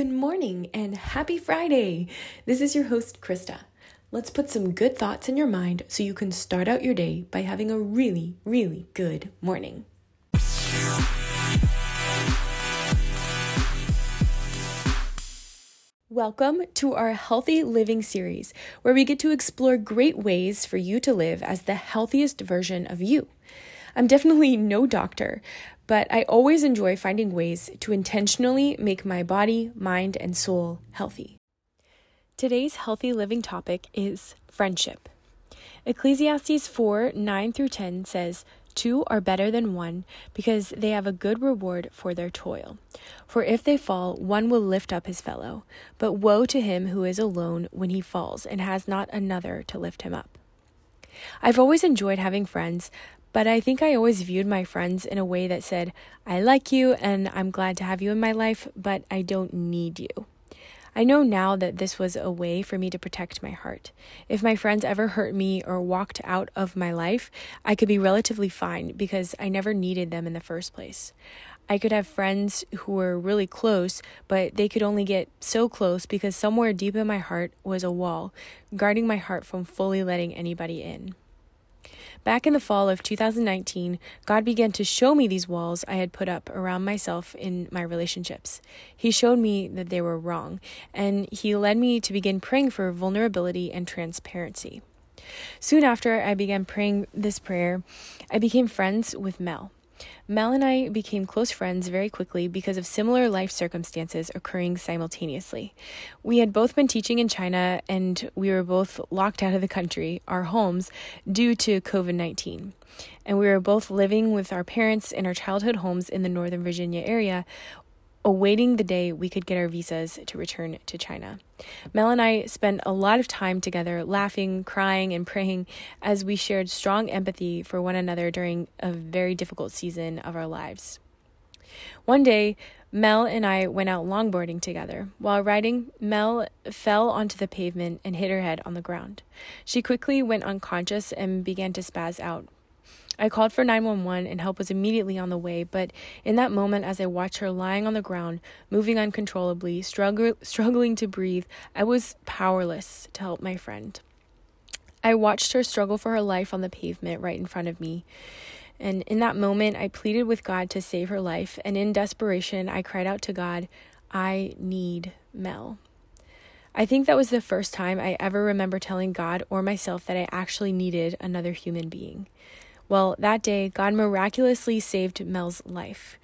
Good morning and happy Friday. This is your host, Krista. Let's put some good thoughts in your mind so you can start out your day by having a really, really good morning. Welcome to our Healthy Living series, where we get to explore great ways for you to live as the healthiest version of you. I'm definitely no doctor, but I always enjoy finding ways to intentionally make my body, mind, and soul healthy. Today's healthy living topic is friendship. Ecclesiastes 4 9 through 10 says, Two are better than one because they have a good reward for their toil. For if they fall, one will lift up his fellow. But woe to him who is alone when he falls and has not another to lift him up. I've always enjoyed having friends, but I think I always viewed my friends in a way that said, I like you and I'm glad to have you in my life, but I don't need you. I know now that this was a way for me to protect my heart. If my friends ever hurt me or walked out of my life, I could be relatively fine because I never needed them in the first place. I could have friends who were really close, but they could only get so close because somewhere deep in my heart was a wall, guarding my heart from fully letting anybody in. Back in the fall of 2019, God began to show me these walls I had put up around myself in my relationships. He showed me that they were wrong, and He led me to begin praying for vulnerability and transparency. Soon after I began praying this prayer, I became friends with Mel. Mel and I became close friends very quickly because of similar life circumstances occurring simultaneously. We had both been teaching in China and we were both locked out of the country, our homes, due to COVID 19. And we were both living with our parents in our childhood homes in the Northern Virginia area awaiting the day we could get our visas to return to China. Mel and I spent a lot of time together, laughing, crying, and praying as we shared strong empathy for one another during a very difficult season of our lives. One day, Mel and I went out longboarding together. While riding, Mel fell onto the pavement and hit her head on the ground. She quickly went unconscious and began to spaz out, I called for 911 and help was immediately on the way, but in that moment, as I watched her lying on the ground, moving uncontrollably, struggling to breathe, I was powerless to help my friend. I watched her struggle for her life on the pavement right in front of me. And in that moment, I pleaded with God to save her life. And in desperation, I cried out to God, I need Mel. I think that was the first time I ever remember telling God or myself that I actually needed another human being. Well, that day, God miraculously saved Mel's life.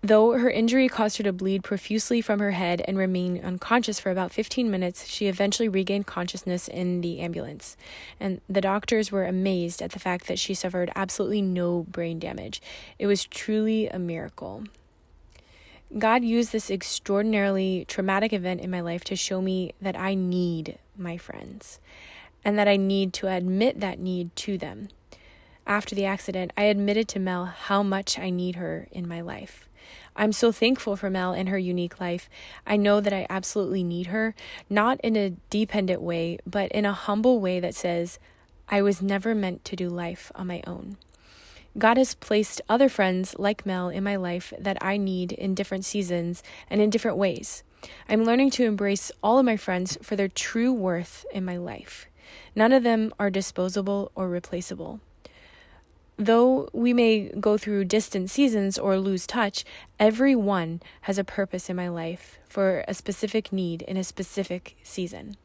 Though her injury caused her to bleed profusely from her head and remain unconscious for about 15 minutes, she eventually regained consciousness in the ambulance. And the doctors were amazed at the fact that she suffered absolutely no brain damage. It was truly a miracle. God used this extraordinarily traumatic event in my life to show me that I need my friends and that I need to admit that need to them. After the accident, I admitted to Mel how much I need her in my life. I'm so thankful for Mel and her unique life. I know that I absolutely need her, not in a dependent way, but in a humble way that says, I was never meant to do life on my own. God has placed other friends like Mel in my life that I need in different seasons and in different ways. I'm learning to embrace all of my friends for their true worth in my life. None of them are disposable or replaceable. Though we may go through distant seasons or lose touch, every one has a purpose in my life for a specific need in a specific season.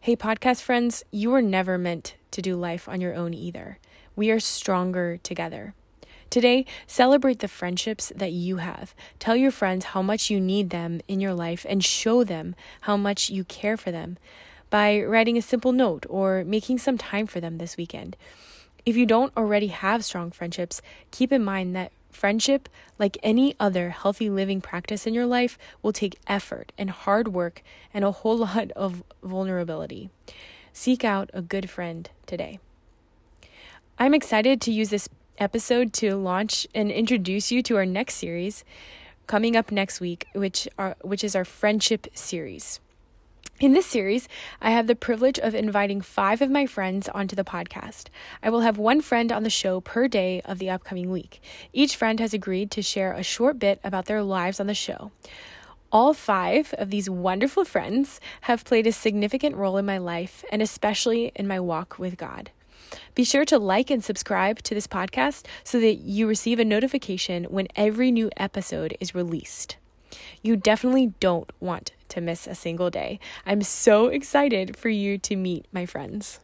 Hey, podcast friends, you were never meant to do life on your own either. We are stronger together. Today, celebrate the friendships that you have. Tell your friends how much you need them in your life and show them how much you care for them by writing a simple note or making some time for them this weekend. If you don't already have strong friendships, keep in mind that friendship, like any other healthy living practice in your life, will take effort and hard work and a whole lot of vulnerability. Seek out a good friend today. I'm excited to use this episode to launch and introduce you to our next series coming up next week, which are which is our friendship series. In this series, I have the privilege of inviting five of my friends onto the podcast. I will have one friend on the show per day of the upcoming week. Each friend has agreed to share a short bit about their lives on the show. All five of these wonderful friends have played a significant role in my life and especially in my walk with God. Be sure to like and subscribe to this podcast so that you receive a notification when every new episode is released. You definitely don't want to miss a single day. I'm so excited for you to meet my friends.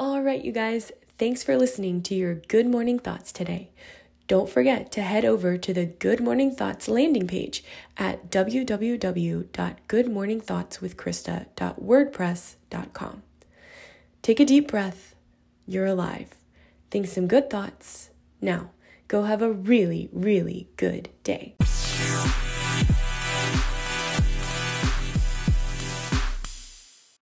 All right, you guys, thanks for listening to your Good Morning Thoughts today. Don't forget to head over to the Good Morning Thoughts landing page at www.goodmorningthoughtswithkrista.wordpress.com. Take a deep breath. You're alive. Think some good thoughts. Now, go have a really, really good day.